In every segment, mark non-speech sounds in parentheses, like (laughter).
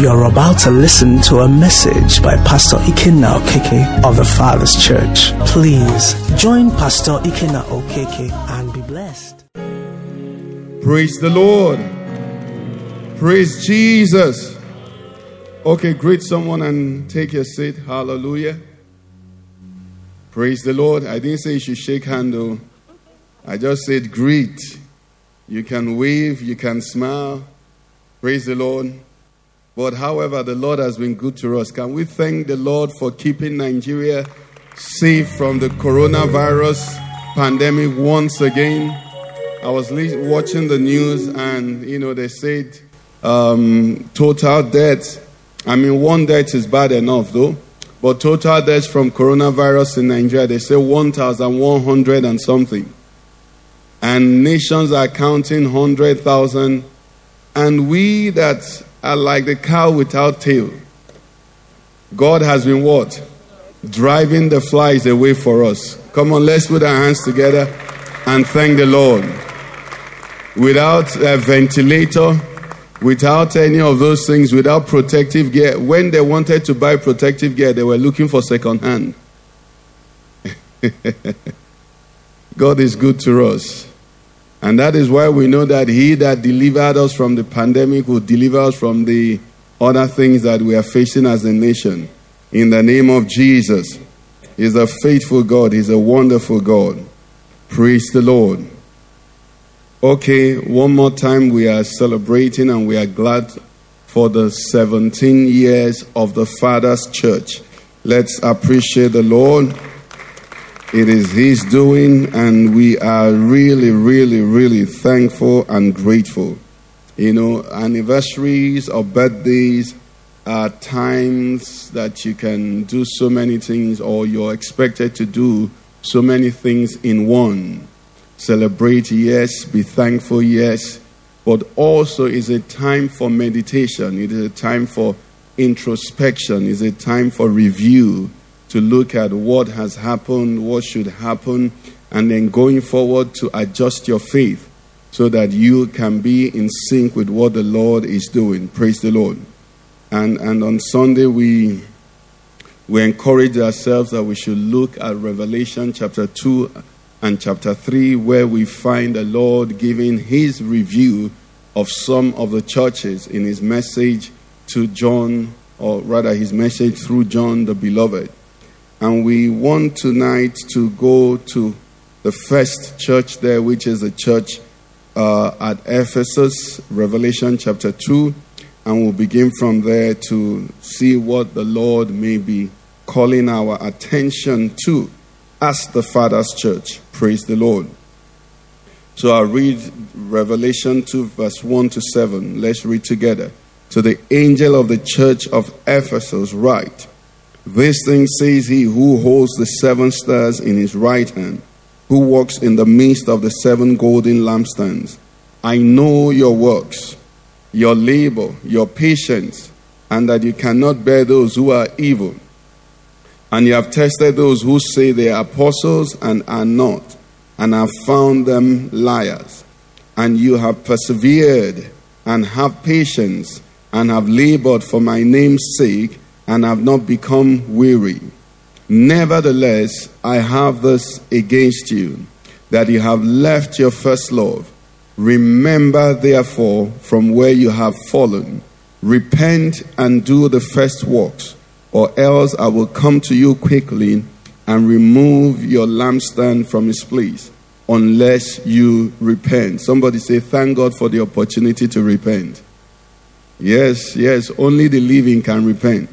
You're about to listen to a message by Pastor Ikenna Okeke of the Father's Church. Please join Pastor Ikenna Okeke and be blessed. Praise the Lord. Praise Jesus. Okay, greet someone and take your seat. Hallelujah. Praise the Lord. I didn't say you should shake hand though. I just said greet. You can wave, you can smile. Praise the Lord. But however, the Lord has been good to us. Can we thank the Lord for keeping Nigeria safe from the coronavirus pandemic once again? I was watching the news and, you know, they said um, total deaths. I mean, one death is bad enough, though. But total deaths from coronavirus in Nigeria, they say 1,100 and something. And nations are counting 100,000. And we that are like the cow without tail, God has been what? Driving the flies away for us. Come on, let's put our hands together and thank the Lord. Without a ventilator, without any of those things, without protective gear. When they wanted to buy protective gear, they were looking for second hand. (laughs) God is good to us. And that is why we know that He that delivered us from the pandemic will deliver us from the other things that we are facing as a nation. In the name of Jesus. He's a faithful God, He's a wonderful God. Praise the Lord. Okay, one more time, we are celebrating and we are glad for the 17 years of the Father's Church. Let's appreciate the Lord. It is His doing, and we are really, really, really thankful and grateful. You know, anniversaries or birthdays are times that you can do so many things, or you're expected to do so many things in one. Celebrate, yes. Be thankful, yes. But also is a time for meditation. It is a time for introspection. It's a time for review to look at what has happened, what should happen, and then going forward to adjust your faith so that you can be in sync with what the Lord is doing. Praise the Lord. And, and on Sunday, we, we encourage ourselves that we should look at Revelation chapter 2 and chapter 3, where we find the Lord giving his review of some of the churches in his message to John, or rather, his message through John the Beloved. And we want tonight to go to the first church there, which is the church uh, at Ephesus, Revelation chapter 2. And we'll begin from there to see what the Lord may be calling our attention to as the Father's church. Praise the Lord. So I'll read Revelation 2, verse 1 to 7. Let's read together. To the angel of the church of Ephesus, write This thing says he who holds the seven stars in his right hand, who walks in the midst of the seven golden lampstands. I know your works, your labor, your patience, and that you cannot bear those who are evil and you have tested those who say they are apostles and are not, and have found them liars. And you have persevered and have patience and have labored for my name's sake and have not become weary. Nevertheless, I have this against you, that you have left your first love. Remember, therefore, from where you have fallen, repent and do the first works or else I will come to you quickly and remove your lampstand from its place unless you repent. Somebody say, Thank God for the opportunity to repent. Yes, yes, only the living can repent.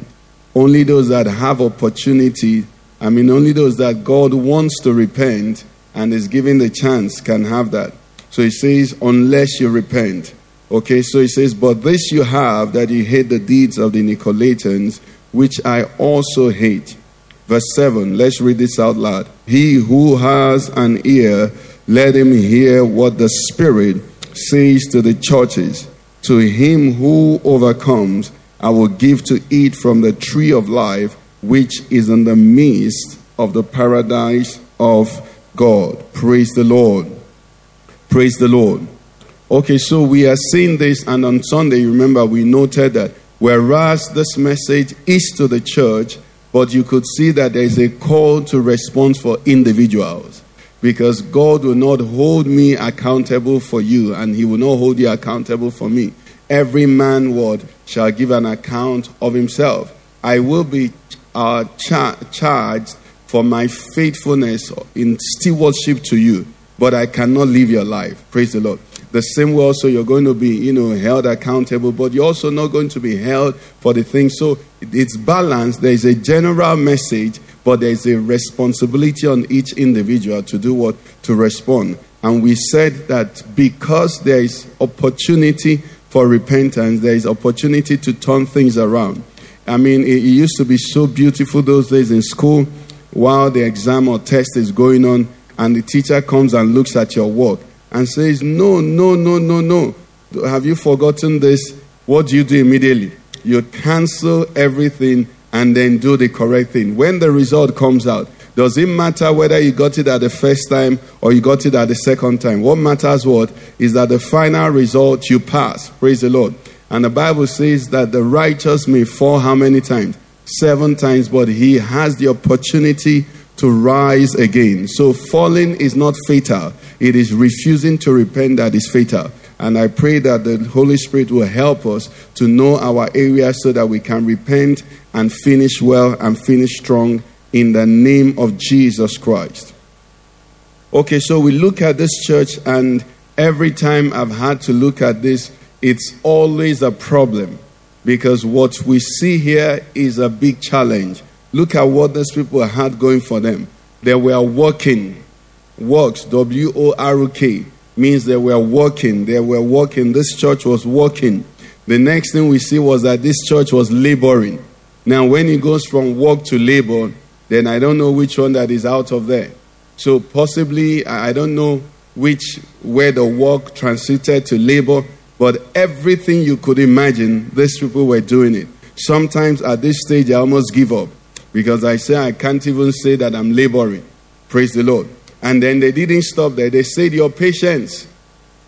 Only those that have opportunity, I mean, only those that God wants to repent and is giving the chance can have that. So he says, Unless you repent. Okay, so he says, But this you have that you hate the deeds of the Nicolaitans which I also hate. Verse 7, let's read this out loud. He who has an ear, let him hear what the Spirit says to the churches. To him who overcomes, I will give to eat from the tree of life, which is in the midst of the paradise of God. Praise the Lord. Praise the Lord. Okay, so we are seeing this, and on Sunday, remember, we noted that Whereas this message is to the church, but you could see that there is a call to response for individuals. Because God will not hold me accountable for you, and He will not hold you accountable for me. Every man what shall give an account of himself. I will be uh, char- charged for my faithfulness in stewardship to you, but I cannot live your life. Praise the Lord. The same way also you're going to be, you know, held accountable, but you're also not going to be held for the things. So it's balanced. There is a general message, but there is a responsibility on each individual to do what? To respond. And we said that because there is opportunity for repentance, there is opportunity to turn things around. I mean, it, used to be so beautiful those days in school while the exam or test is going on, and the teacher comes and looks at your work and says, No, no, no, no, no. Have you forgotten this? What do you do immediately? You cancel everything and then do the correct thing. When the result comes out, does it matter whether you got it at the first time or you got it at the second time? What matters what is that the final result you pass. Praise the Lord. And the Bible says that the righteous may fall how many times? Seven times, but he has the opportunity to rise again. So falling is not fatal, it is refusing to repent that is fatal. And I pray that the Holy Spirit will help us to know our areas so that we can repent and finish well and finish strong in the name of Jesus Christ. Okay, so we look at this church, and every time I've had to look at this, it's always a problem because what we see here is a big challenge. Look at what these people had going for them. They were working. Works, W O R K, means they were working. They were working. This church was working. The next thing we see was that this church was laboring. Now, when it goes from work to labor, then I don't know which one that is out of there. So, possibly, I don't know which where the work transited to labor, but everything you could imagine, these people were doing it. Sometimes at this stage, I almost give up because I say I can't even say that I'm laboring. Praise the Lord. And then they didn't stop there. They said, Your patience.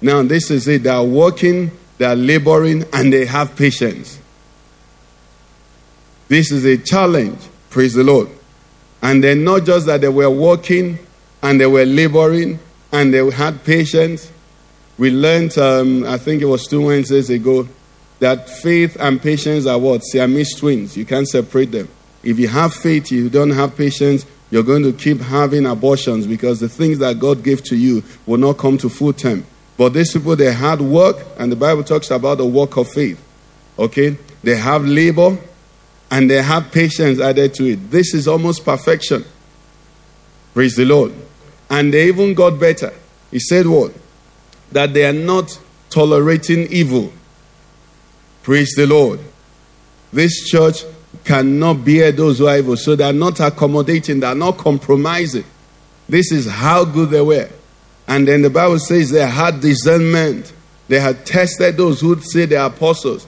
Now, this is it. They are working, they are laboring, and they have patience. This is a challenge. Praise the Lord. And then, not just that they were working and they were laboring and they had patience, we learned, um, I think it was two Wednesdays ago, that faith and patience are what? Siamese twins. You can't separate them. If you have faith, you don't have patience, you're going to keep having abortions because the things that God gave to you will not come to full term. But these people, they had work, and the Bible talks about the work of faith. Okay? They have labor and they have patience added to it. This is almost perfection. Praise the Lord. And they even got better. He said what? that they are not tolerating evil. Praise the Lord. This church cannot bear those who are evil, so they are not accommodating, they are not compromising. This is how good they were. And then the Bible says they had discernment. They had tested those who say they are apostles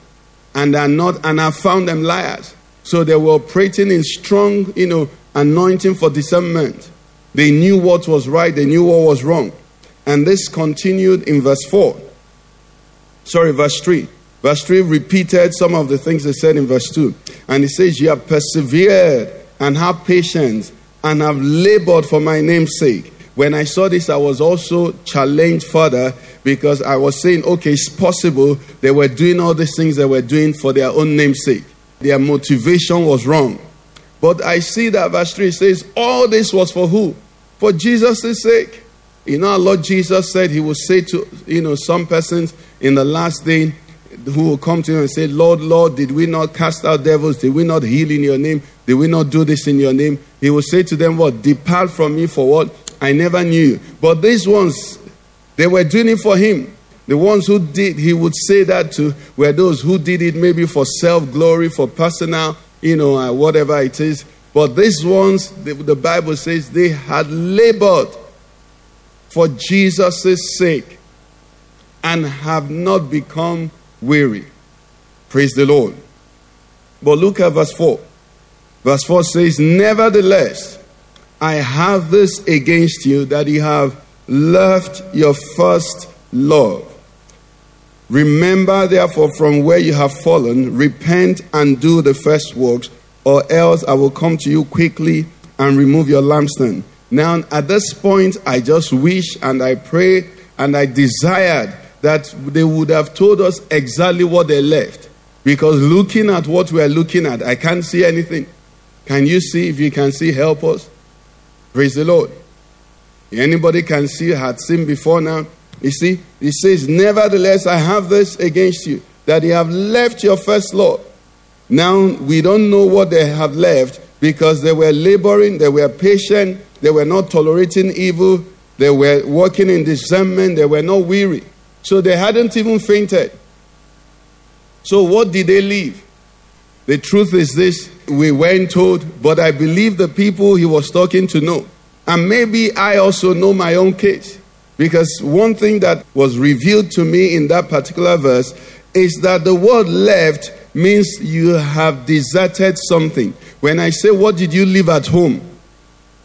and are not, and have found them liars. So they were operating in strong, you know, anointing for discernment. They knew what was right, they knew what was wrong. And this continued in verse 4. Sorry, verse 3. Verse 3 repeated some of the things they said in verse 2. And it says, You have persevered and have patience and have labored for my name's sake. When I saw this, I was also challenged further because I was saying, okay, it's possible they were doing all these things they were doing for their own name's sake. Their motivation was wrong. But I see that verse 3 says, all this was for who? For Jesus' sake. You know, our Lord Jesus said he will say to, you know, some persons in the last day who will come to him and say, Lord, Lord, did we not cast out devils? Did we not heal in your name? Did we not do this in your name? He will say to them, What? Depart from me for what? I never knew you. But these ones, they were doing it for him. The ones who did, he would say that to, were those who did it maybe for self glory, for personal, you know, uh, whatever it is. But these ones, the, the Bible says, they had labored for Jesus' sake and have not become weary. Praise the Lord. But look at verse 4. Verse 4 says, Nevertheless, I have this against you that you have left your first love. Remember, therefore, from where you have fallen, repent and do the first works, or else I will come to you quickly and remove your lampstand. Now, at this point, I just wish and I pray and I desired that they would have told us exactly what they left. Because looking at what we are looking at, I can't see anything. Can you see? If you can see, help us. Praise the Lord. Anybody can see, had seen before now. You see, he says, Nevertheless, I have this against you, that you have left your first love. Now, we don't know what they have left because they were laboring, they were patient, they were not tolerating evil, they were working in discernment, they were not weary. So they hadn't even fainted. So, what did they leave? The truth is this we weren't told, but I believe the people he was talking to know. And maybe I also know my own case. Because one thing that was revealed to me in that particular verse is that the word left means you have deserted something. When I say, What did you leave at home?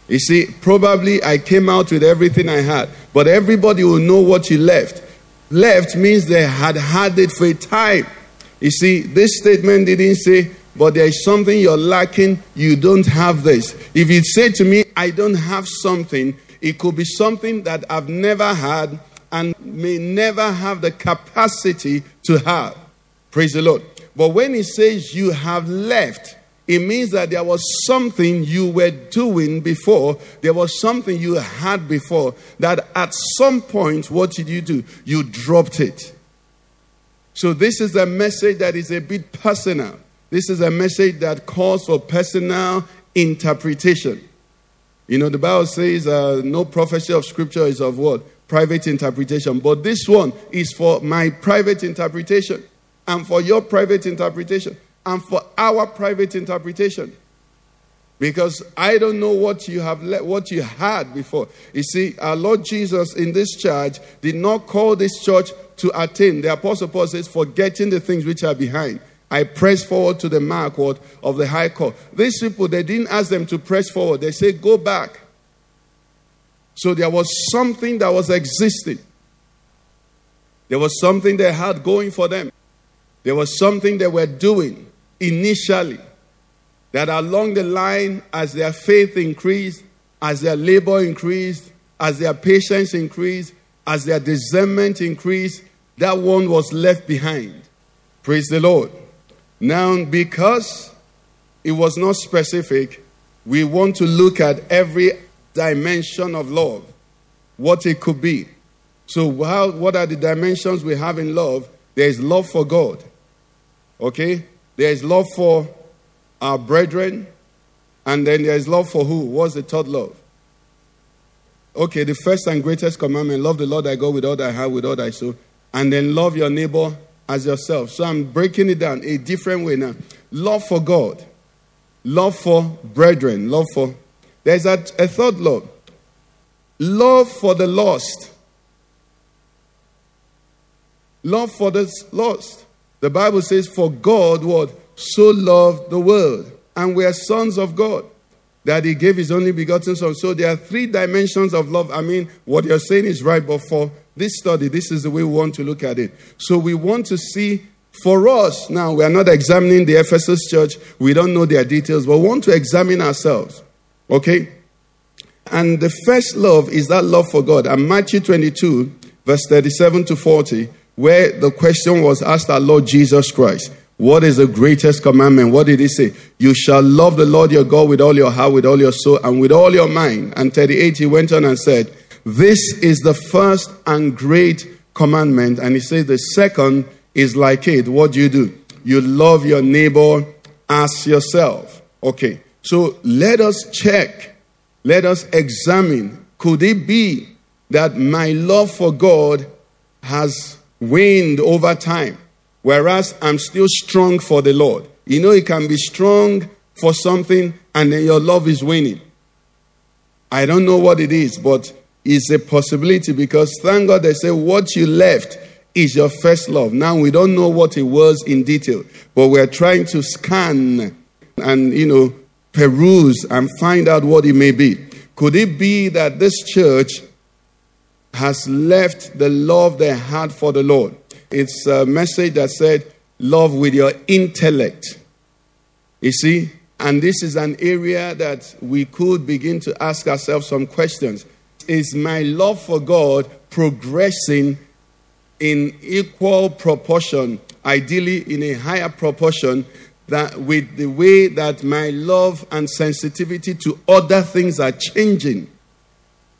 You see, probably I came out with everything I had, but everybody will know what you left. Left means they had had it for a time. You see, this statement didn't say, but there is something you're lacking, you don't have this. If you say to me, I don't have something, it could be something that I've never had and may never have the capacity to have. Praise the Lord. But when he says you have left, it means that there was something you were doing before, there was something you had before, that at some point, what did you do? You dropped it. So, this is a message that is a bit personal. This is a message that calls for personal interpretation. You know, the Bible says uh, no prophecy of Scripture is of what? Private interpretation. But this one is for my private interpretation, and for your private interpretation, and for our private interpretation. Because I don't know what you have le- what you had before. You see, our Lord Jesus in this charge did not call this church to attain. The Apostle Paul says, forgetting the things which are behind I press forward to the mark of the high court. These people, they didn't ask them to press forward. They said, go back. So there was something that was existing. There was something they had going for them. There was something they were doing initially. That along the line, as their faith increased, as their labor increased, as their patience increased, as their discernment increased, that one was left behind. Praise the Lord. Now, because it was not specific, we want to look at every dimension of love, what it could be. So, how, what are the dimensions we have in love? There is love for God, okay? There is love for our brethren, and then there is love for who? What's the third love? Okay, the first and greatest commandment love the Lord thy God with all thy heart, with all thy soul, and then love your neighbor as yourself. So I'm breaking it down a different way now. Love for God, love for brethren, love for. There's a, a third love. Love for the lost. Love for the lost. The Bible says, For God what? So loved the world. And we are sons of God. That he gave his only begotten son. So there are three dimensions of love. I mean, what you're saying is right, but for this study, this is the way we want to look at it. So we want to see for us, now we are not examining the Ephesus church, we don't know their details, but we want to examine ourselves. Okay? And the first love is that love for God. And Matthew 22, verse 37 to 40, where the question was asked our Lord Jesus Christ, What is the greatest commandment? What did he say? You shall love the Lord your God with all your heart, with all your soul, and with all your mind. And 38, he went on and said, this is the first and great commandment. And he says the second is like it. What do you do? You love your neighbor as yourself. Okay. So let us check. Let us examine. Could it be that my love for God has waned over time, whereas I'm still strong for the Lord? You know, you can be strong for something and then your love is waning. I don't know what it is, but is a possibility because thank God they say what you left is your first love. Now we don't know what it was in detail, but we're trying to scan and, you know, peruse and find out what it may be. Could it be that this church has left the love they had for the Lord? It's a message that said, Love with your intellect. You see? And this is an area that we could begin to ask ourselves some questions. Is my love for God progressing in equal proportion, ideally in a higher proportion, that with the way that my love and sensitivity to other things are changing?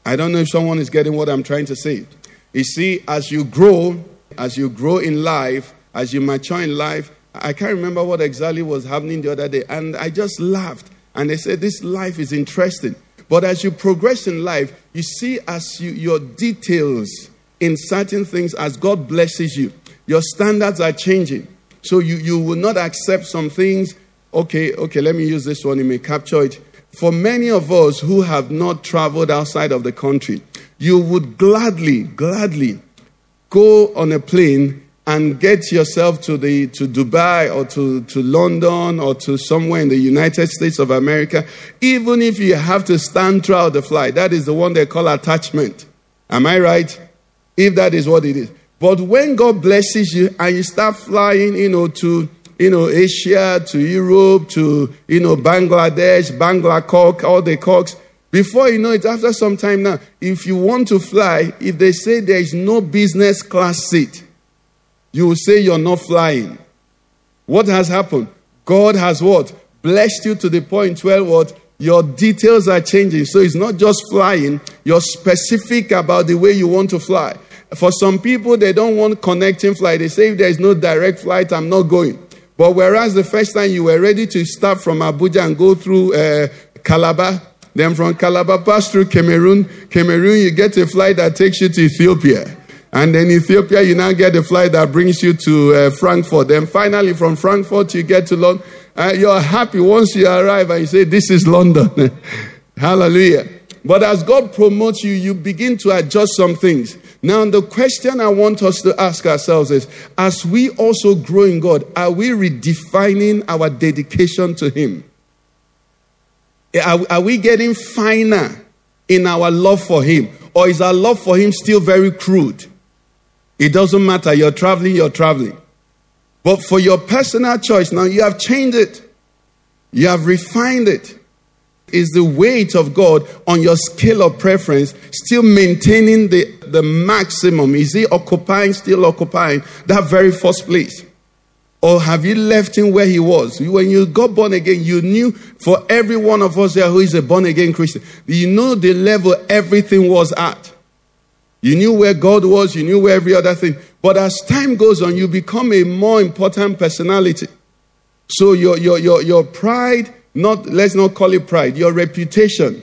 I don't know if someone is getting what I'm trying to say. You see, as you grow, as you grow in life, as you mature in life, I can't remember what exactly was happening the other day, and I just laughed. And they said, This life is interesting. But as you progress in life, you see as you, your details in certain things, as God blesses you, your standards are changing. So you, you will not accept some things. Okay, okay, let me use this one. You may capture it. For many of us who have not traveled outside of the country, you would gladly, gladly go on a plane and get yourself to, the, to Dubai or to, to London or to somewhere in the United States of America, even if you have to stand throughout the flight. That is the one they call attachment. Am I right? If that is what it is. But when God blesses you and you start flying, you know, to you know, Asia, to Europe, to you know, Bangladesh, Bangladesh, all the cocks, before you know it, after some time now, if you want to fly, if they say there is no business class seat, you will say you're not flying. What has happened? God has what? Blessed you to the point where what? Your details are changing. So it's not just flying, you're specific about the way you want to fly. For some people, they don't want connecting flight. They say if there is no direct flight, I'm not going. But whereas the first time you were ready to start from Abuja and go through uh, Calabar, then from Calabar pass through Cameroon, Cameroon you get a flight that takes you to Ethiopia. And then Ethiopia, you now get the flight that brings you to uh, Frankfurt. Then finally, from Frankfurt, you get to London. Uh, you're happy once you arrive and you say, This is London. (laughs) Hallelujah. But as God promotes you, you begin to adjust some things. Now, the question I want us to ask ourselves is as we also grow in God, are we redefining our dedication to Him? Are, are we getting finer in our love for Him? Or is our love for Him still very crude? It doesn't matter. You're traveling, you're traveling. But for your personal choice, now you have changed it, you have refined it. Is the weight of God on your scale of preference still maintaining the, the maximum? Is he occupying, still occupying that very first place? Or have you left him where he was? When you got born again, you knew for every one of us here who is a born again Christian, you know the level everything was at. You knew where God was, you knew where every other thing. But as time goes on, you become a more important personality. So your, your, your, your pride, not, let's not call it pride, your reputation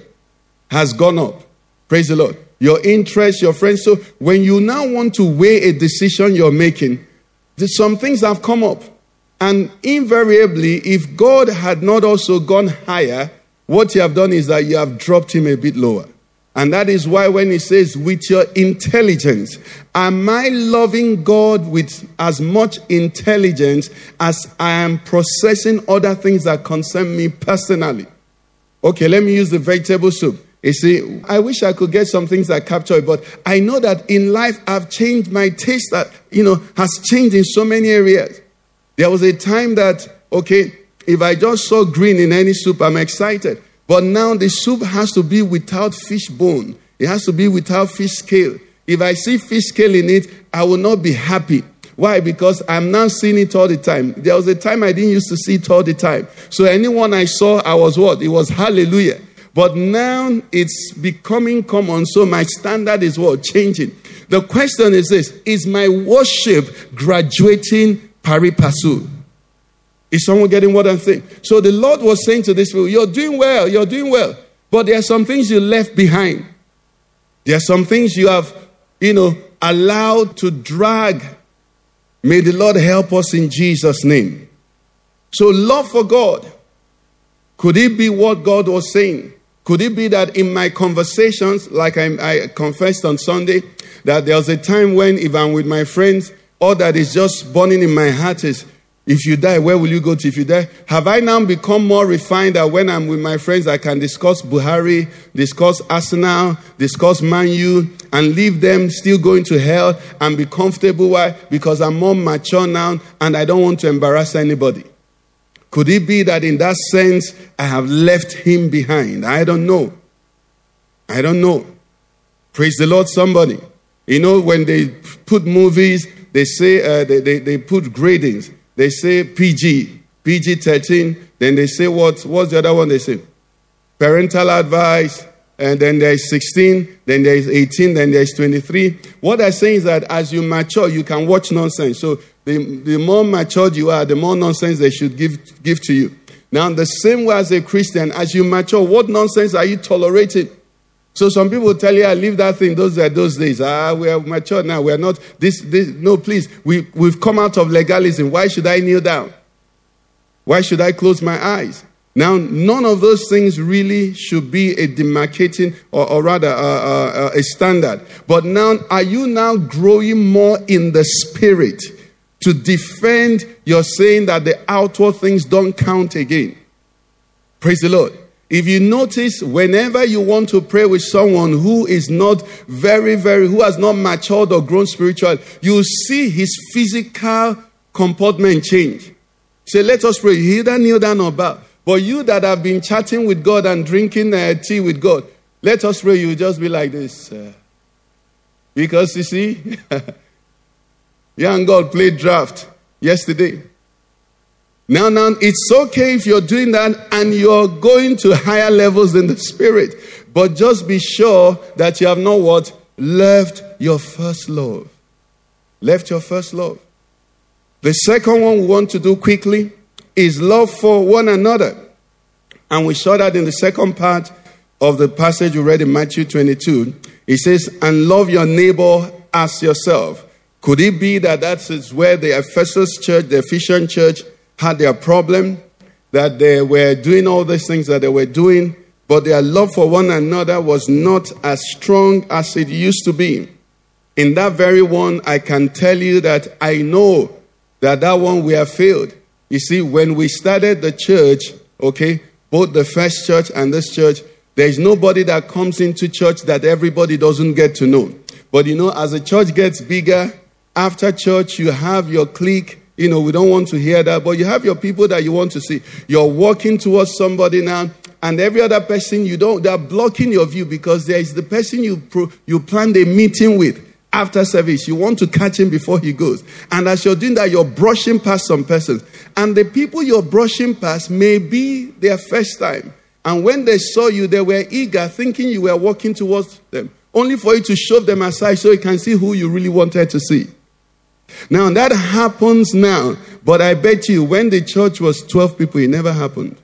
has gone up. Praise the Lord. Your interest, your friends. So when you now want to weigh a decision you're making, some things have come up. And invariably, if God had not also gone higher, what you have done is that you have dropped him a bit lower. And that is why when he says, with your intelligence, am I loving God with as much intelligence as I am processing other things that concern me personally? Okay, let me use the vegetable soup. You see, I wish I could get some things that capture it, but I know that in life I've changed my taste that, you know, has changed in so many areas. There was a time that, okay, if I just saw green in any soup, I'm excited. But now the soup has to be without fish bone. It has to be without fish scale. If I see fish scale in it, I will not be happy. Why? Because I'm now seeing it all the time. There was a time I didn't used to see it all the time. So anyone I saw, I was what? It was hallelujah. But now it's becoming common, so my standard is what? Changing. The question is this Is my worship graduating pari passu? Is someone getting what I'm saying? So the Lord was saying to this people, You're doing well, you're doing well. But there are some things you left behind. There are some things you have, you know, allowed to drag. May the Lord help us in Jesus' name. So, love for God. Could it be what God was saying? Could it be that in my conversations, like I, I confessed on Sunday, that there was a time when, if I'm with my friends, all that is just burning in my heart is If you die, where will you go to if you die? Have I now become more refined that when I'm with my friends, I can discuss Buhari, discuss Arsenal, discuss Man U, and leave them still going to hell and be comfortable? Why? Because I'm more mature now and I don't want to embarrass anybody. Could it be that in that sense, I have left him behind? I don't know. I don't know. Praise the Lord, somebody. You know, when they put movies, they say uh, they, they, they put gradings. They say PG, PG 13. Then they say what? What's the other one they say? Parental advice. And then there's 16, then there's 18, then there's 23. What they're saying is that as you mature, you can watch nonsense. So the, the more matured you are, the more nonsense they should give, give to you. Now, in the same way as a Christian, as you mature, what nonsense are you tolerating? So some people tell you, I leave that thing. Those are those days. Ah, we are mature now. We are not this. This no, please. We we've come out of legalism. Why should I kneel down? Why should I close my eyes? Now, none of those things really should be a demarcating or, or rather uh, uh, uh, a standard. But now, are you now growing more in the spirit to defend your saying that the outward things don't count again? Praise the Lord. If you notice, whenever you want to pray with someone who is not very, very, who has not matured or grown spiritual, you see his physical comportment change. Say, let us pray. You either kneel down or bow. But you that have been chatting with God and drinking uh, tea with God, let us pray. You just be like this. Uh, because you see, (laughs) you and God played draft yesterday. Now, now, it's okay if you're doing that and you're going to higher levels in the spirit. But just be sure that you have not what? Left your first love. Left your first love. The second one we want to do quickly is love for one another. And we saw that in the second part of the passage we read in Matthew 22. It says, and love your neighbor as yourself. Could it be that that is where the Ephesus church, the Ephesian church, had their problem, that they were doing all these things that they were doing, but their love for one another was not as strong as it used to be. In that very one, I can tell you that I know that that one we have failed. You see, when we started the church, okay, both the first church and this church, there's nobody that comes into church that everybody doesn't get to know. But you know, as the church gets bigger, after church, you have your clique, you know, we don't want to hear that, but you have your people that you want to see. You're walking towards somebody now, and every other person you don't, they're blocking your view because there is the person you, pro, you planned a meeting with after service. You want to catch him before he goes. And as you're doing that, you're brushing past some persons. And the people you're brushing past may be their first time. And when they saw you, they were eager, thinking you were walking towards them, only for you to shove them aside so you can see who you really wanted to see. Now that happens now, but I bet you when the church was 12 people, it never happened.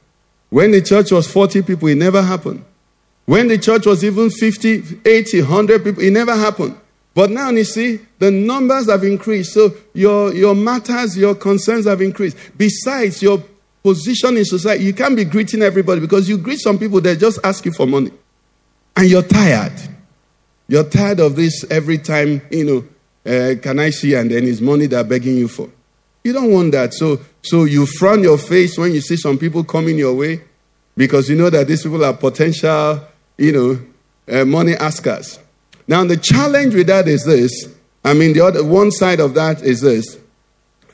When the church was 40 people, it never happened. When the church was even 50, 80, 100 people, it never happened. But now you see, the numbers have increased. So your, your matters, your concerns have increased. Besides your position in society, you can't be greeting everybody because you greet some people, they just ask you for money. And you're tired. You're tired of this every time, you know, uh, can I see? And then it's money they're begging you for. You don't want that. So, so you frown your face when you see some people coming your way because you know that these people are potential, you know, uh, money askers. Now, the challenge with that is this. I mean, the other one side of that is this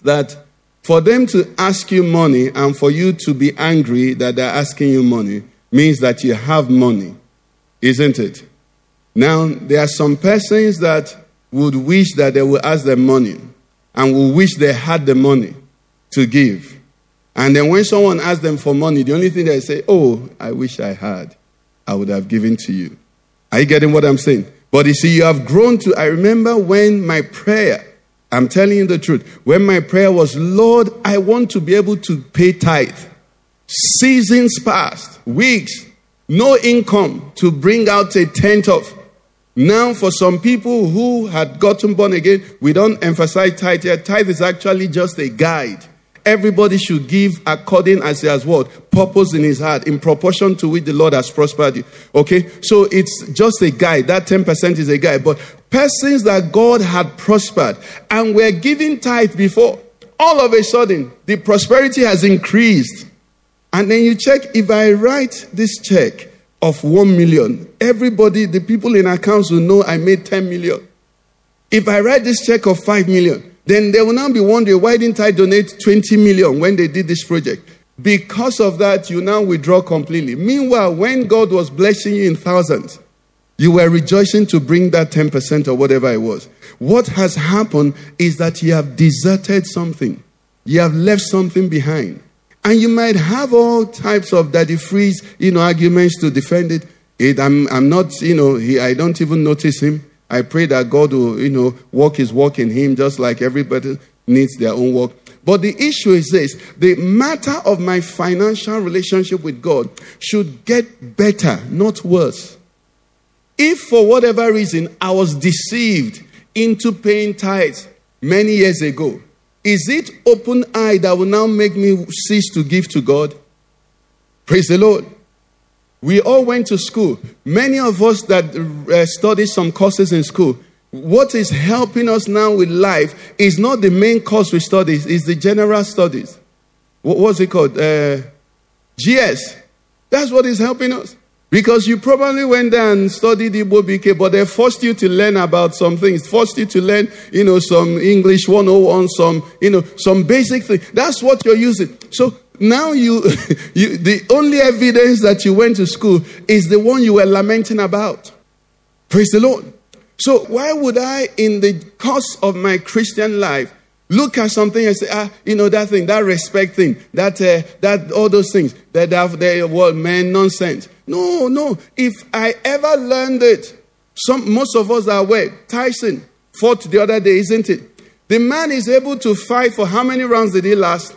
that for them to ask you money and for you to be angry that they're asking you money means that you have money, isn't it? Now, there are some persons that would wish that they would ask them money and would wish they had the money to give. And then when someone asks them for money, the only thing they say, Oh, I wish I had, I would have given to you. Are you getting what I'm saying? But you see, you have grown to. I remember when my prayer, I'm telling you the truth, when my prayer was, Lord, I want to be able to pay tithe. Seasons passed, weeks, no income to bring out a tenth of. Now, for some people who had gotten born again, we don't emphasize tithe here. Tithe is actually just a guide. Everybody should give according as he has what? Purpose in his heart, in proportion to which the Lord has prospered you. Okay? So it's just a guide. That 10% is a guide. But persons that God had prospered and were giving tithe before, all of a sudden, the prosperity has increased. And then you check if I write this check of 1 million, everybody, the people in accounts will know I made 10 million. If I write this check of 5 million, then they will now be wondering why didn't I donate 20 million when they did this project? Because of that, you now withdraw completely. Meanwhile, when God was blessing you in thousands, you were rejoicing to bring that 10% or whatever it was. What has happened is that you have deserted something, you have left something behind. And you might have all types of Daddy Freeze, you know, arguments to defend it. it I'm, I'm not, you know, he, I don't even notice him. I pray that God will, you know, walk his walk in him just like everybody needs their own walk. But the issue is this the matter of my financial relationship with God should get better, not worse. If for whatever reason I was deceived into paying tithes many years ago, is it open eye that will now make me cease to give to God? Praise the Lord. We all went to school. Many of us that uh, studied some courses in school, what is helping us now with life is not the main course we study, it's the general studies. What was it called? Uh, GS. That's what is helping us. Because you probably went there and studied Igbo BK, but they forced you to learn about some things, forced you to learn, you know, some English 101, some, you know, some basic thing. That's what you're using. So now you, (laughs) you, the only evidence that you went to school is the one you were lamenting about. Praise the Lord. So why would I, in the course of my Christian life, look at something and say, ah, you know, that thing, that respect thing, that, uh, that, all those things, that, that, that what, man, nonsense. No, no. If I ever learned it, some, most of us are aware. Tyson fought the other day, isn't it? The man is able to fight for how many rounds did he last?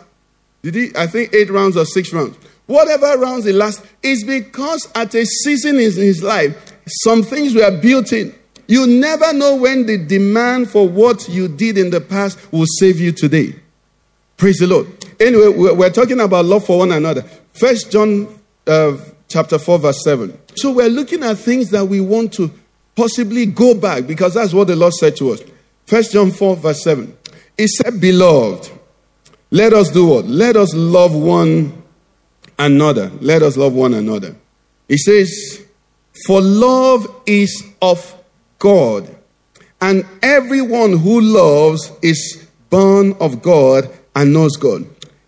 Did he? I think eight rounds or six rounds. Whatever rounds he last is because at a season in his life, some things were built in. You never know when the demand for what you did in the past will save you today. Praise the Lord. Anyway, we're talking about love for one another. First John uh, chapter 4, verse 7. So we're looking at things that we want to possibly go back because that's what the Lord said to us. First John 4, verse 7. He said, Beloved, let us do what? Let us love one another. Let us love one another. He says, For love is of God, and everyone who loves is born of God and knows God.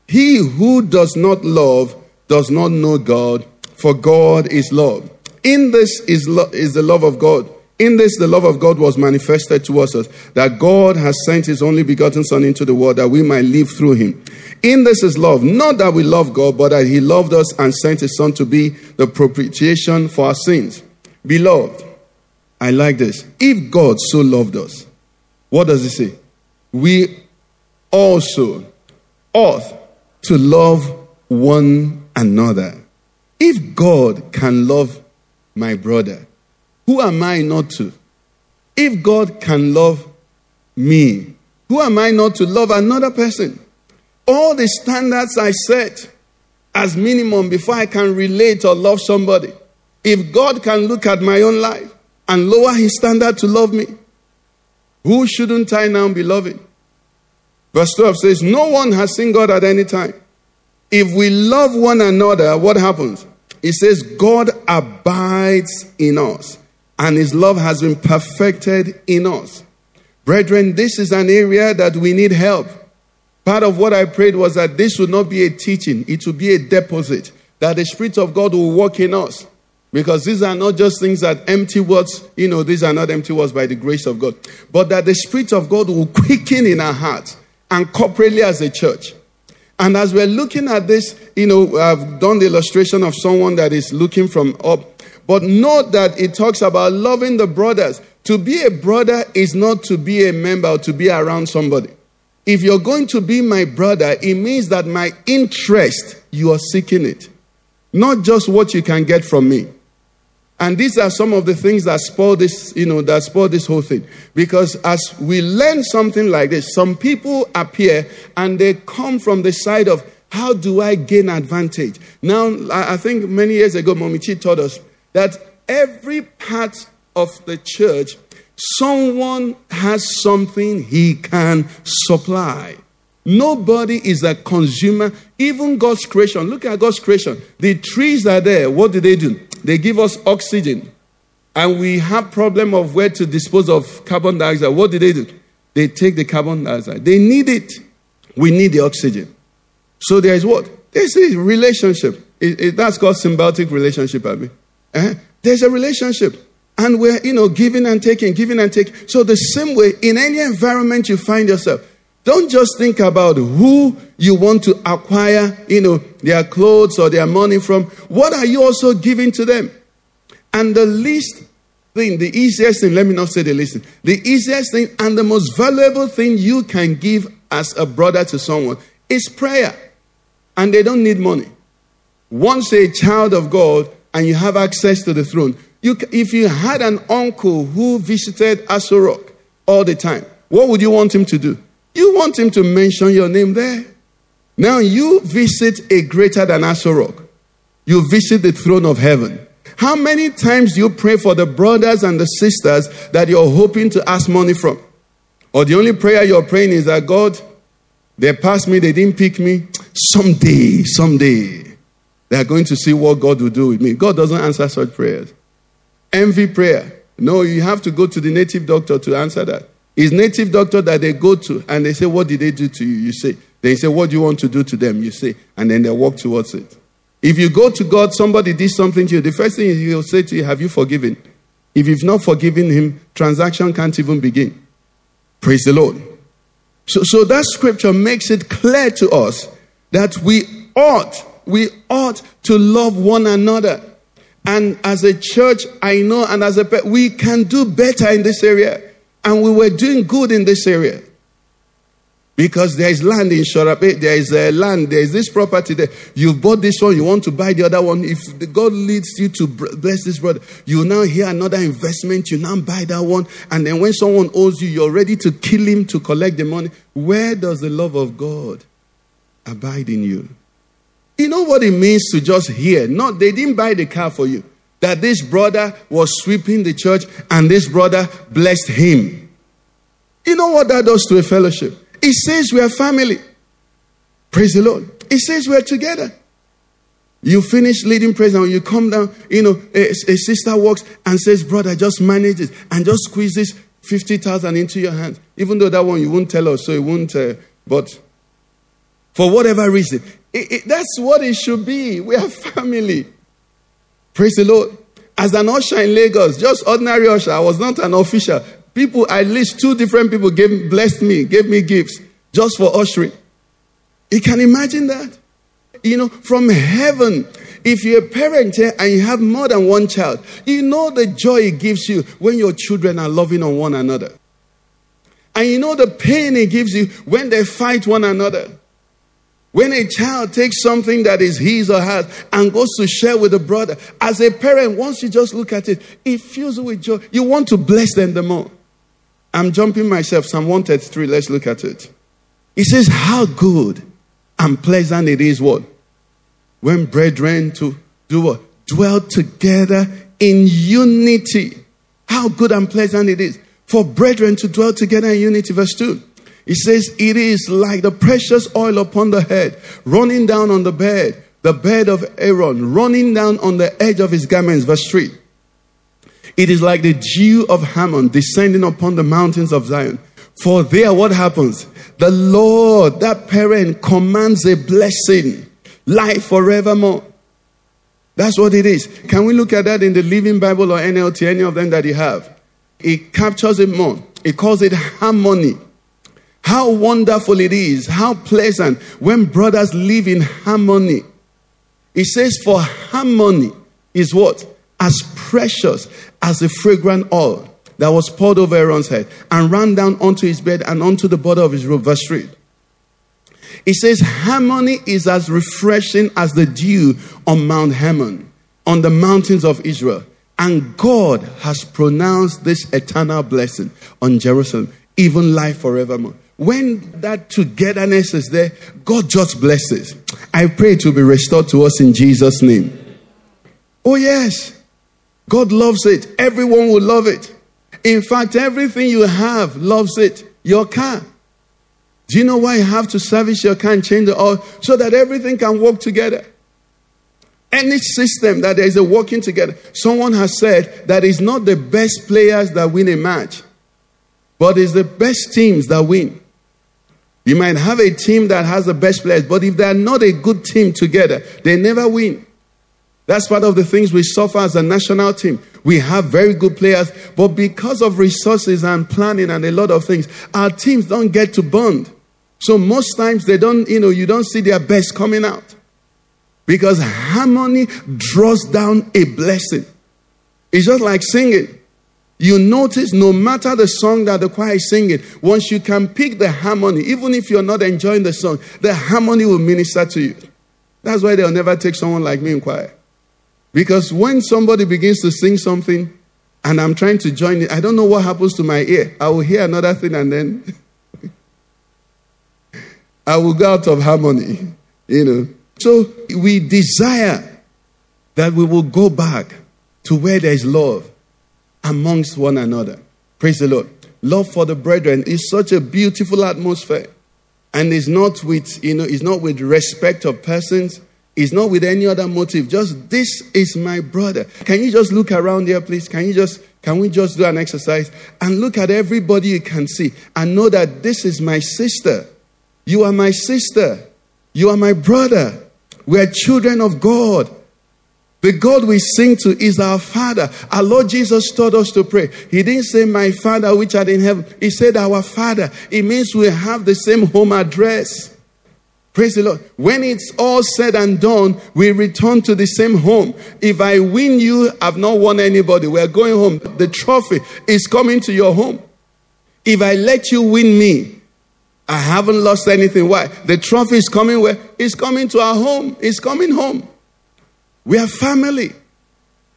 He who does not love does not know God, for God is love. In this is, lo- is the love of God. In this, the love of God was manifested towards us that God has sent his only begotten Son into the world that we might live through him. In this is love, not that we love God, but that he loved us and sent his Son to be the propitiation for our sins. Beloved, I like this. If God so loved us, what does he say? We also ought to love one another. If God can love my brother, who am I not to? If God can love me, who am I not to love another person? All the standards I set as minimum before I can relate or love somebody. If God can look at my own life and lower his standard to love me, who shouldn't I now be loving? Verse 12 says, No one has seen God at any time. If we love one another, what happens? It says, God abides in us, and his love has been perfected in us. Brethren, this is an area that we need help. Part of what I prayed was that this would not be a teaching, it would be a deposit, that the Spirit of God will work in us. Because these are not just things that empty words, you know, these are not empty words by the grace of God, but that the Spirit of God will quicken in our hearts and corporately as a church. And as we're looking at this, you know, I've done the illustration of someone that is looking from up. But note that it talks about loving the brothers. To be a brother is not to be a member or to be around somebody. If you're going to be my brother, it means that my interest, you are seeking it. Not just what you can get from me. And these are some of the things that spoil this, you know, that spoil this whole thing. Because as we learn something like this, some people appear and they come from the side of how do I gain advantage? Now, I think many years ago, Momichi taught us that every part of the church, someone has something he can supply. Nobody is a consumer. Even God's creation. Look at God's creation. The trees are there. What do they do? They give us oxygen. And we have problem of where to dispose of carbon dioxide. What do they do? They take the carbon dioxide. They need it. We need the oxygen. So there is what? There's a relationship. It, it, that's called symbiotic relationship, mean. Eh? There's a relationship. And we're, you know, giving and taking, giving and taking. So the same way, in any environment you find yourself, don't just think about who you want to acquire, you know, their clothes or their money from. What are you also giving to them? And the least thing, the easiest thing, let me not say the least thing, the easiest thing and the most valuable thing you can give as a brother to someone is prayer. And they don't need money. Once a child of God and you have access to the throne, you, if you had an uncle who visited Aso Rock all the time, what would you want him to do? You want him to mention your name there. Now you visit a greater than Aso Rock. You visit the throne of heaven. How many times do you pray for the brothers and the sisters that you're hoping to ask money from? Or the only prayer you're praying is that God, they passed me, they didn't pick me. Someday, someday, they're going to see what God will do with me. God doesn't answer such prayers. Envy prayer. No, you have to go to the native doctor to answer that. Is native doctor that they go to and they say, What did they do to you? You say, They say, What do you want to do to them? You say, and then they walk towards it. If you go to God, somebody did something to you, the first thing he'll say to you, Have you forgiven? If you've not forgiven him, transaction can't even begin. Praise the Lord. So, so that scripture makes it clear to us that we ought, we ought to love one another. And as a church, I know, and as a we can do better in this area. And we were doing good in this area. Because there is land in Shorabe, there is a land, there is this property there. You've bought this one, you want to buy the other one. If God leads you to bless this brother, you now hear another investment, you now buy that one. And then when someone owes you, you're ready to kill him to collect the money. Where does the love of God abide in you? You know what it means to just hear? Not, they didn't buy the car for you that this brother was sweeping the church and this brother blessed him. You know what that does to a fellowship? It says we are family. Praise the Lord. It says we're together. You finish leading praise and you come down, you know, a, a sister walks and says, Brother, just manage it and just squeeze this 50,000 into your hand. Even though that one you won't tell us, so it won't, uh, but for whatever reason, it, it, that's what it should be. We are family. Praise the Lord. As an usher in Lagos, just ordinary usher, I was not an official. People, at least two different people gave, blessed me, gave me gifts just for ushering. You can imagine that? You know, from heaven, if you're a parent here and you have more than one child, you know the joy it gives you when your children are loving on one another. And you know the pain it gives you when they fight one another. When a child takes something that is his or hers and goes to share with a brother, as a parent, once you just look at it, it fills you with joy. You want to bless them the more. I'm jumping myself, Psalm 133. Let's look at it. It says, How good and pleasant it is what? When brethren to do what? Dwell together in unity. How good and pleasant it is for brethren to dwell together in unity. Verse 2. He says, It is like the precious oil upon the head, running down on the bed, the bed of Aaron, running down on the edge of his garments. Verse 3. It is like the dew of Hermon descending upon the mountains of Zion. For there, what happens? The Lord, that parent, commands a blessing, life forevermore. That's what it is. Can we look at that in the Living Bible or NLT, any of them that you have? It captures it more. It calls it harmony. How wonderful it is, how pleasant when brothers live in harmony. It says, For harmony is what? As precious as a fragrant oil that was poured over Aaron's head and ran down onto his bed and onto the border of his robe. Verse 3. It says, Harmony is as refreshing as the dew on Mount Hermon, on the mountains of Israel. And God has pronounced this eternal blessing on Jerusalem, even life forevermore. When that togetherness is there, God just blesses. I pray to be restored to us in Jesus' name. Oh, yes. God loves it. Everyone will love it. In fact, everything you have loves it. Your car. Do you know why you have to service your car and change the oil? So that everything can work together. Any system that there is a working together. Someone has said that it's not the best players that win a match, but it's the best teams that win. You might have a team that has the best players, but if they're not a good team together, they never win. That's part of the things we suffer as a national team. We have very good players, but because of resources and planning and a lot of things, our teams don't get to bond. So most times they don't, you know, you don't see their best coming out. Because harmony draws down a blessing. It's just like singing. You notice no matter the song that the choir is singing, once you can pick the harmony, even if you're not enjoying the song, the harmony will minister to you. That's why they'll never take someone like me in choir. Because when somebody begins to sing something and I'm trying to join it, I don't know what happens to my ear. I will hear another thing and then (laughs) I will go out of harmony, you know. So we desire that we will go back to where there is love amongst one another. Praise the Lord. Love for the brethren is such a beautiful atmosphere. And it's not with, you know, it's not with respect of persons. It's not with any other motive. Just this is my brother. Can you just look around here, please? Can you just can we just do an exercise and look at everybody you can see and know that this is my sister. You are my sister. You are my brother. We are children of God. The God we sing to is our Father. Our Lord Jesus taught us to pray. He didn't say, My Father which art in heaven. He said, Our Father. It means we have the same home address. Praise the Lord. When it's all said and done, we return to the same home. If I win you, I've not won anybody. We're going home. The trophy is coming to your home. If I let you win me, I haven't lost anything. Why? The trophy is coming where? It's coming to our home. It's coming home. We are family.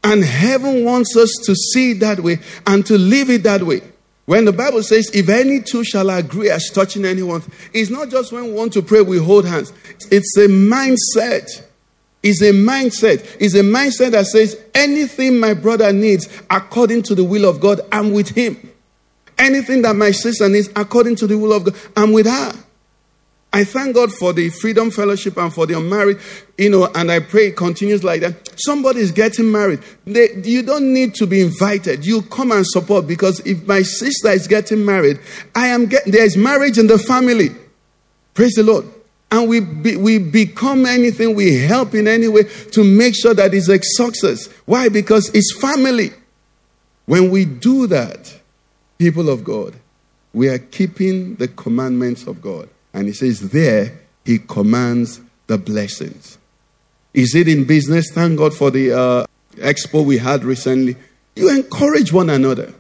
And heaven wants us to see that way and to live it that way. When the Bible says, if any two shall agree as touching anyone, it's not just when we want to pray, we hold hands. It's a mindset. It's a mindset. It's a mindset that says, anything my brother needs according to the will of God, I'm with him. Anything that my sister needs according to the will of God, I'm with her. I thank God for the Freedom Fellowship and for the unmarried, you know, and I pray it continues like that. Somebody is getting married. They, you don't need to be invited. You come and support because if my sister is getting married, I am get, there is marriage in the family. Praise the Lord. And we, be, we become anything, we help in any way to make sure that it's a success. Why? Because it's family. When we do that, people of God, we are keeping the commandments of God. And he says, there he commands the blessings. Is it in business? Thank God for the uh, expo we had recently. You encourage one another.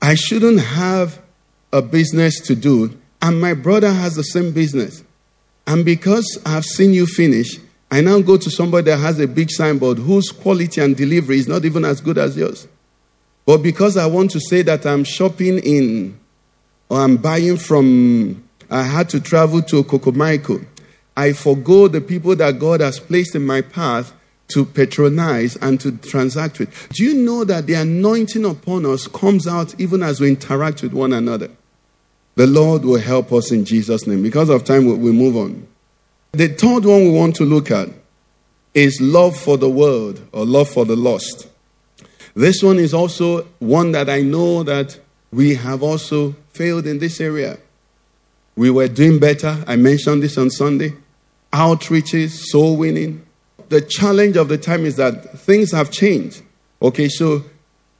I shouldn't have a business to do, and my brother has the same business. And because I've seen you finish, I now go to somebody that has a big signboard whose quality and delivery is not even as good as yours. But because I want to say that I'm shopping in or I'm buying from I had to travel to Kokomaiko. I forego the people that God has placed in my path to patronize and to transact with. Do you know that the anointing upon us comes out even as we interact with one another? The Lord will help us in Jesus' name. Because of time, we move on. The third one we want to look at is love for the world or love for the lost. This one is also one that I know that we have also failed in this area. We were doing better. I mentioned this on Sunday. Outreaches, soul winning. The challenge of the time is that things have changed. Okay, so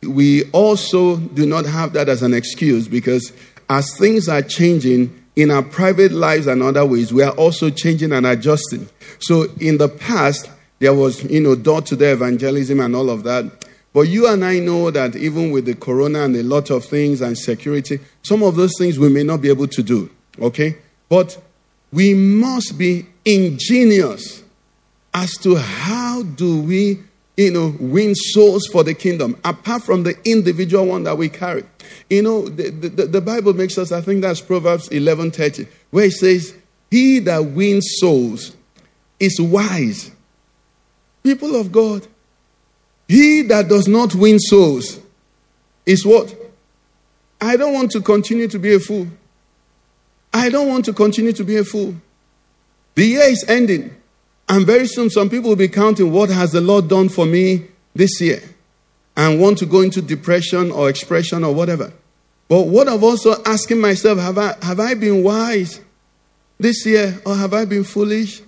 we also do not have that as an excuse because as things are changing in our private lives and other ways, we are also changing and adjusting. So in the past, there was, you know, door to door evangelism and all of that. But you and I know that even with the corona and a lot of things and security, some of those things we may not be able to do. Okay? But we must be ingenious as to how do we you know win souls for the kingdom apart from the individual one that we carry. You know the, the, the bible makes us i think that's proverbs 11.30 where it says he that wins souls is wise. People of god he that does not win souls is what? I don't want to continue to be a fool I don't want to continue to be a fool. The year is ending, and very soon some people will be counting what has the Lord done for me this year and want to go into depression or expression or whatever. But what I've also asking myself, have I, have I been wise this year or have I been foolish?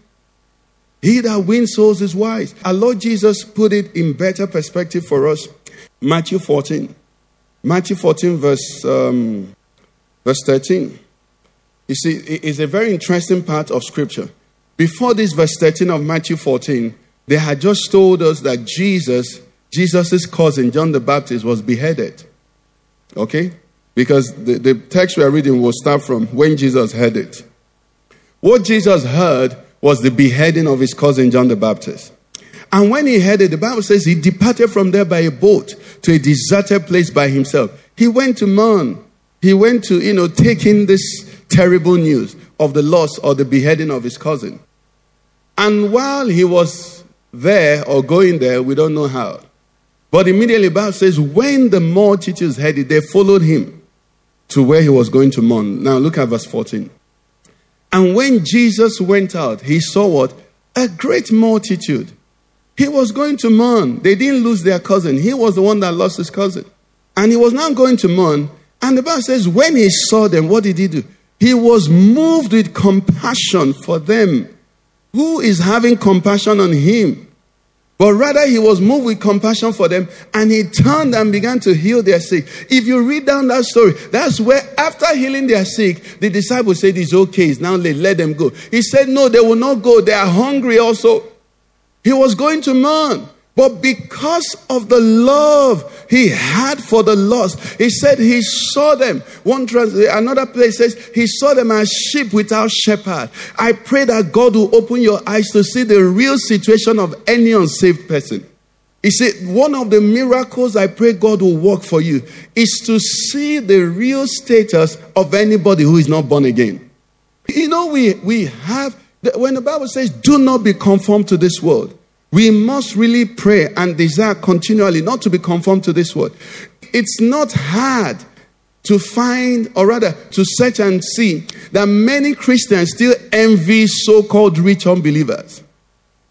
He that wins souls is wise. Our Lord Jesus put it in better perspective for us. Matthew 14. Matthew 14, verse, um, verse 13. You see, it's a very interesting part of Scripture. Before this verse 13 of Matthew 14, they had just told us that Jesus, Jesus' cousin, John the Baptist, was beheaded. Okay? Because the, the text we are reading will start from when Jesus heard it. What Jesus heard was the beheading of his cousin John the Baptist. And when he heard it, the Bible says he departed from there by a boat to a deserted place by himself. He went to mourn. He went to, you know, take in this terrible news of the loss or the beheading of his cousin. And while he was there or going there, we don't know how. But immediately, the Bible says, when the multitudes heard it, they followed him to where he was going to mourn. Now, look at verse 14. And when Jesus went out, he saw what? A great multitude. He was going to mourn. They didn't lose their cousin. He was the one that lost his cousin. And he was now going to mourn. And the Bible says, when he saw them, what did he do? He was moved with compassion for them. Who is having compassion on him? But rather, he was moved with compassion for them and he turned and began to heal their sick. If you read down that story, that's where, after healing their sick, the disciples said, It's okay, it's now late, let them go. He said, No, they will not go, they are hungry also. He was going to mourn. But because of the love he had for the lost, he said he saw them. One trans- another place says he saw them as sheep without shepherd. I pray that God will open your eyes to see the real situation of any unsaved person. He said, one of the miracles I pray God will work for you is to see the real status of anybody who is not born again. You know, we, we have, when the Bible says, do not be conformed to this world, we must really pray and desire continually not to be conformed to this world. It's not hard to find, or rather, to search and see that many Christians still envy so called rich unbelievers.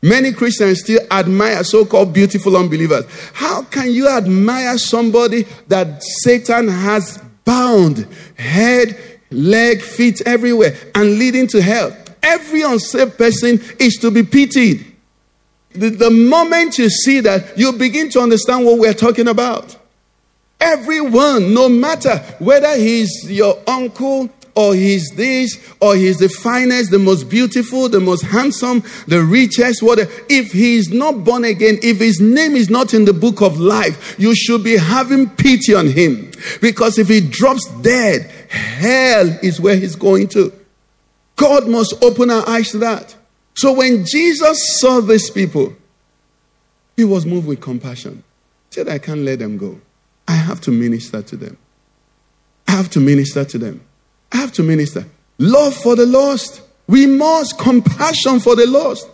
Many Christians still admire so called beautiful unbelievers. How can you admire somebody that Satan has bound head, leg, feet everywhere and leading to hell? Every unsaved person is to be pitied. The, the moment you see that, you begin to understand what we're talking about. Everyone, no matter whether he's your uncle or he's this or he's the finest, the most beautiful, the most handsome, the richest, whatever, if he's not born again, if his name is not in the book of life, you should be having pity on him. Because if he drops dead, hell is where he's going to. God must open our eyes to that. So when Jesus saw these people, he was moved with compassion. He said, I can't let them go. I have to minister to them. I have to minister to them. I have to minister. Love for the lost. We must compassion for the lost.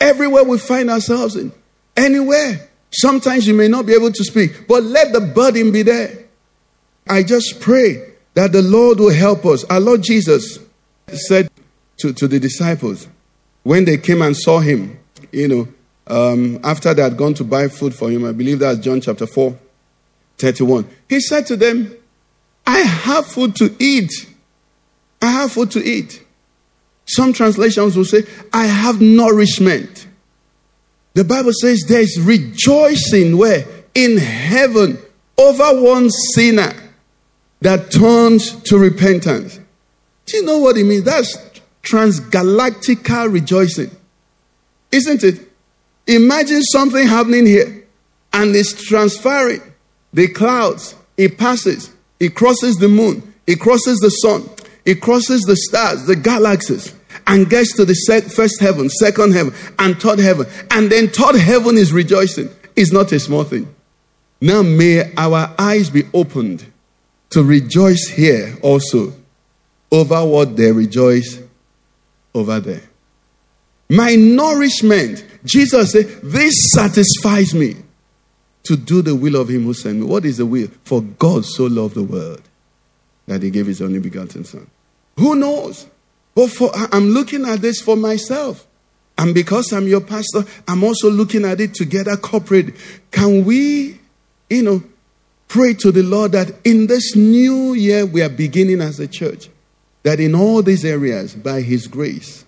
Everywhere we find ourselves in, anywhere. Sometimes you may not be able to speak, but let the burden be there. I just pray that the Lord will help us. Our Lord Jesus said to, to the disciples, when they came and saw him, you know, um, after they had gone to buy food for him, I believe that's John chapter 4, 31. He said to them, I have food to eat. I have food to eat. Some translations will say, I have nourishment. The Bible says there is rejoicing where? In heaven over one sinner that turns to repentance. Do you know what it means? That's transgalactical rejoicing. Isn't it? Imagine something happening here and it's transferring the clouds. It passes, it crosses the moon, it crosses the sun, it crosses the stars, the galaxies, and gets to the first heaven, second heaven, and third heaven. And then third heaven is rejoicing. It's not a small thing. Now may our eyes be opened to rejoice here also over what they rejoice over there. My nourishment, Jesus said, this satisfies me to do the will of him who sent me. What is the will? For God so loved the world that he gave his only begotten Son. Who knows? But for, I'm looking at this for myself. And because I'm your pastor, I'm also looking at it together corporate. Can we, you know, pray to the Lord that in this new year we are beginning as a church, that in all these areas, by His grace,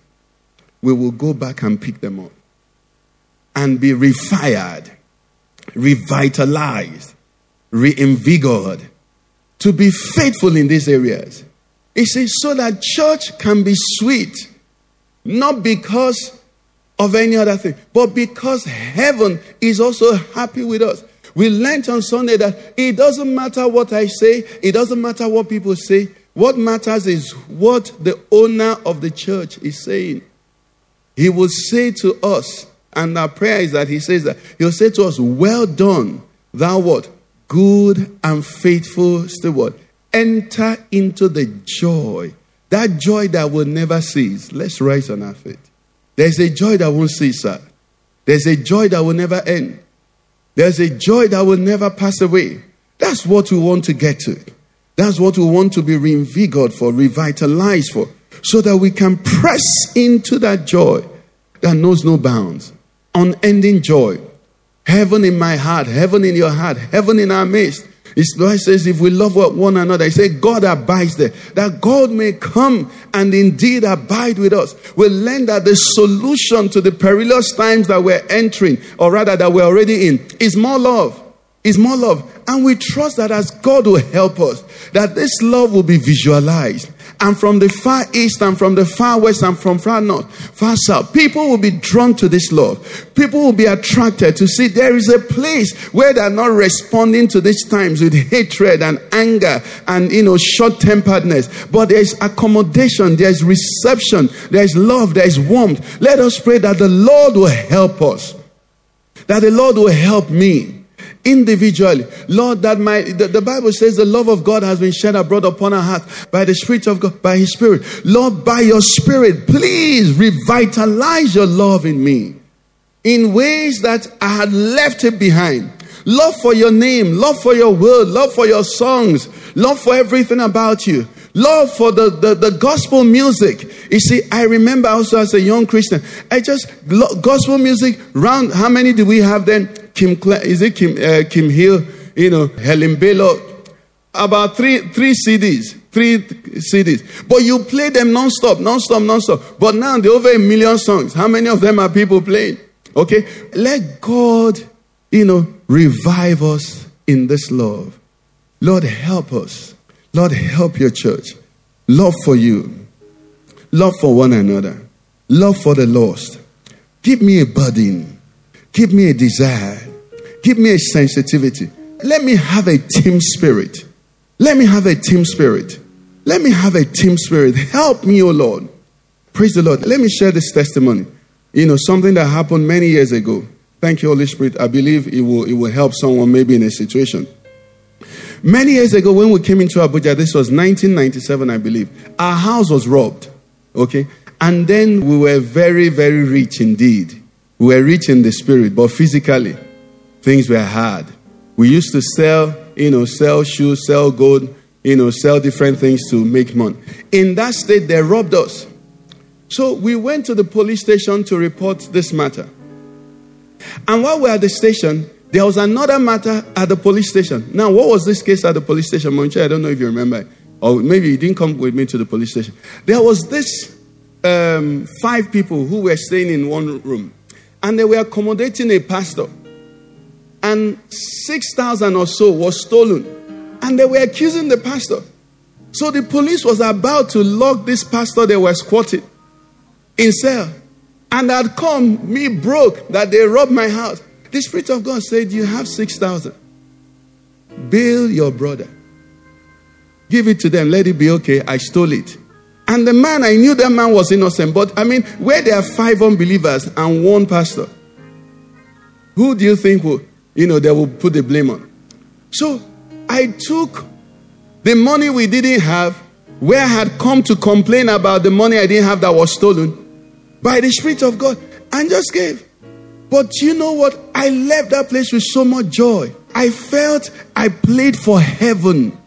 we will go back and pick them up and be refired, revitalized, reinvigorated to be faithful in these areas. He says, so that church can be sweet, not because of any other thing, but because heaven is also happy with us. We learned on Sunday that it doesn't matter what I say, it doesn't matter what people say. What matters is what the owner of the church is saying. He will say to us, and our prayer is that he says that he'll say to us, Well done, thou what? Good and faithful steward. Enter into the joy, that joy that will never cease. Let's rise on our feet. There's a joy that won't cease, sir. There's a joy that will never end. There's a joy that will never pass away. That's what we want to get to. That's what we want to be reinvigorated for, revitalized for so that we can press into that joy that knows no bounds, unending joy. Heaven in my heart, heaven in your heart, heaven in our midst. His Lord says, if we love one another, he said, God abides there. That God may come and indeed abide with us. We learn that the solution to the perilous times that we're entering, or rather that we're already in, is more love. Is more love. And we trust that as God will help us, that this love will be visualized and from the far east and from the far west and from far north, far south. People will be drawn to this love. People will be attracted to see there is a place where they're not responding to these times with hatred and anger and you know short-temperedness, but there's accommodation, there's reception, there's love, there's warmth. Let us pray that the Lord will help us. That the Lord will help me individually. Lord, that my the, the, Bible says the love of God has been shed abroad upon our heart by the Spirit of God, by His Spirit. Lord, by your Spirit, please revitalize your love in me in ways that I had left it behind. Love for your name, love for your word, love for your songs, love for everything about you. Love for the, the, the gospel music. You see, I remember also as a young Christian, I just, gospel music, round, how many do we have then? Kim, is it Kim, uh, Kim Hill, you know, Helen Baylor, about three, three CDs, three CDs. But you play them non-stop, non-stop, non-stop. But now there are over a million songs. How many of them are people playing? Okay, let God, you know, revive us in this love. Lord, help us. Lord, help your church. Love for you. Love for one another. Love for the lost. Give me a burden. Give me a desire. Give me a sensitivity. Let me have a team spirit. Let me have a team spirit. Let me have a team spirit. Help me, O oh Lord. Praise the Lord. Let me share this testimony. You know, something that happened many years ago. Thank you, Holy Spirit. I believe it will, it will help someone maybe in a situation. Many years ago, when we came into Abuja, this was 1997, I believe, our house was robbed. Okay? And then we were very, very rich indeed. We were rich in the spirit, but physically, things were hard. We used to sell, you know, sell shoes, sell gold, you know, sell different things to make money. In that state, they robbed us. So we went to the police station to report this matter. And while we were at the station, there was another matter at the police station. Now, what was this case at the police station, Monche? I don't know if you remember. Or maybe you didn't come with me to the police station. There was this um, five people who were staying in one room. And they were accommodating a pastor and 6,000 or so was stolen. And they were accusing the pastor. So the police was about to lock this pastor they were squatting in cell. And I'd come, me broke, that they robbed my house. The Spirit of God said, You have 6,000. Bail your brother. Give it to them. Let it be okay. I stole it. And the man, I knew that man was innocent. But I mean, where there are five unbelievers and one pastor, who do you think will, you know, they will put the blame on. So I took the money we didn't have, where I had come to complain about the money I didn't have that was stolen, by the Spirit of God, and just gave. But you know what? I left that place with so much joy. I felt I played for heaven.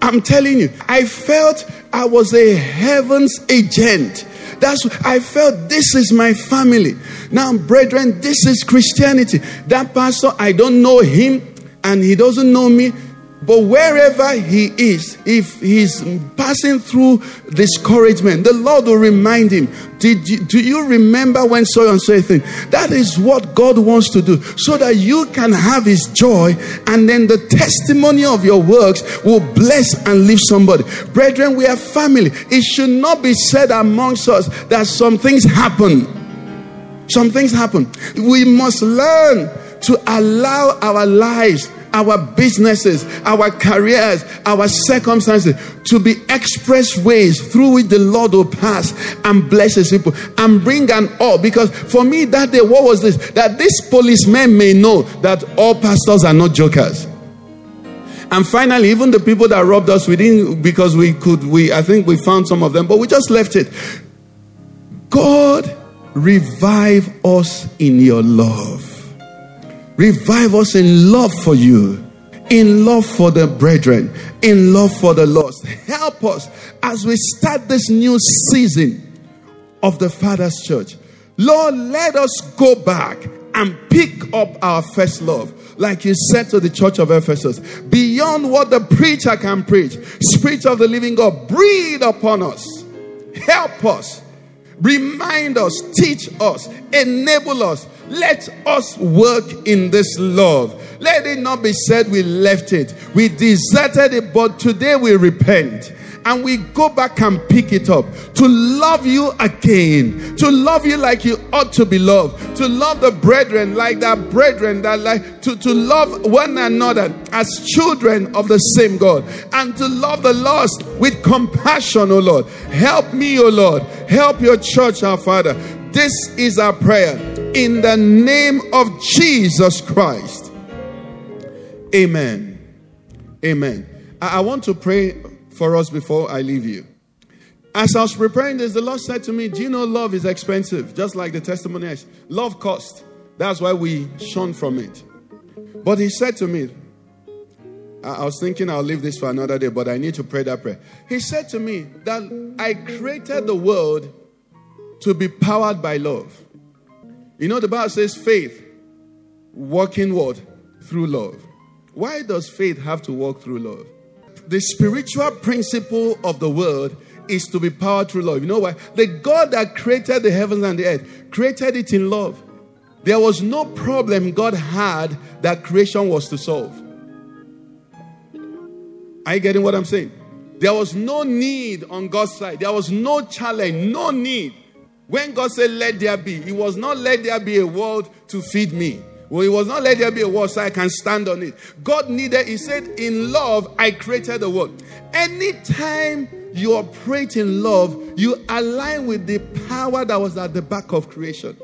I'm telling you, I felt I was a heaven's agent. That's I felt this is my family. Now, brethren, this is Christianity. That pastor, I don't know him and he doesn't know me. But wherever he is, if he's passing through discouragement, the Lord will remind him, Did you, Do you remember when so and so thing? That is what God wants to do, so that you can have his joy, and then the testimony of your works will bless and lift somebody. Brethren, we are family. It should not be said amongst us that some things happen. Some things happen. We must learn to allow our lives our businesses, our careers, our circumstances to be express ways through which the Lord will pass and bless his people and bring an awe. Because for me that day, what was this? That this policemen may know that all pastors are not jokers. And finally, even the people that robbed us, we didn't because we could, we I think we found some of them, but we just left it. God revive us in your love. Revive us in love for you, in love for the brethren, in love for the lost. Help us as we start this new season of the Father's church. Lord, let us go back and pick up our first love. Like you said to the church of Ephesus, beyond what the preacher can preach, Spirit of the living God, breathe upon us. Help us. Remind us, teach us, enable us let us work in this love. Let it not be said we left it, we deserted it, but today we repent and we go back and pick it up to love you again, to love you like you ought to be loved, to love the brethren like that brethren that like to, to love one another as children of the same God, and to love the lost with compassion, O Lord. Help me, O Lord. Help your church, our Father. This is our prayer in the name of Jesus Christ. Amen. Amen. I, want to pray for us before I leave you. As I was preparing this, the Lord said to me, Do you know love is expensive? Just like the testimony. Love cost. That's why we shun from it. But He said to me, I was thinking I'll leave this for another day, but I need to pray that prayer. He said to me that I created the world to be powered by love. You know, the Bible says faith, working what? Through love. Why does faith have to work through love? The spiritual principle of the world is to be powered through love. You know why? The God that created the heavens and the earth created it in love. There was no problem God had that creation was to solve. Are you getting what I'm saying? There was no need on God's side. There was no challenge, no need. When God said, Let there be, He was not let there be a world to feed me. Well, He was not let there be a world so I can stand on it. God needed, He said, In love, I created the world. Anytime you operate in love, you align with the power that was at the back of creation.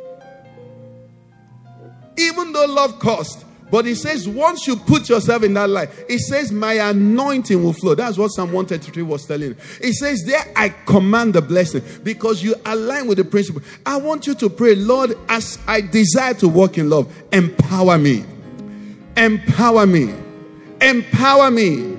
Even though love cost, but he says, once you put yourself in that light, he says, My anointing will flow. That's what Psalm 133 was telling. He says, There I command the blessing because you align with the principle. I want you to pray, Lord, as I desire to walk in love, empower me. Empower me. Empower me.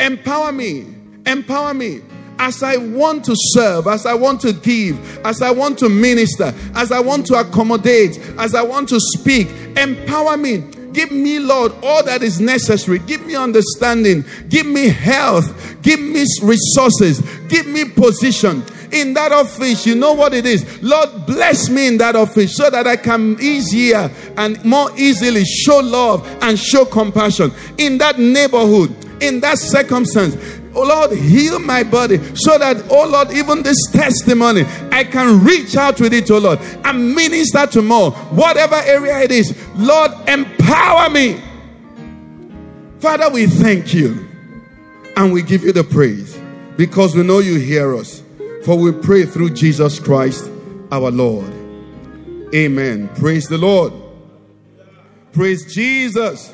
Empower me. Empower me as I want to serve, as I want to give, as I want to minister, as I want to accommodate, as I want to speak, empower me Give me, Lord, all that is necessary. Give me understanding. Give me health. Give me resources. Give me position. In that office, you know what it is. Lord, bless me in that office so that I can easier and more easily show love and show compassion. In that neighborhood, in that circumstance, Oh Lord, heal my body so that, oh Lord, even this testimony, I can reach out with it, oh Lord, and minister to more. Whatever area it is, Lord, empower me. Father, we thank you and we give you the praise because we know you hear us. For we pray through Jesus Christ our Lord. Amen. Praise the Lord. Praise Jesus.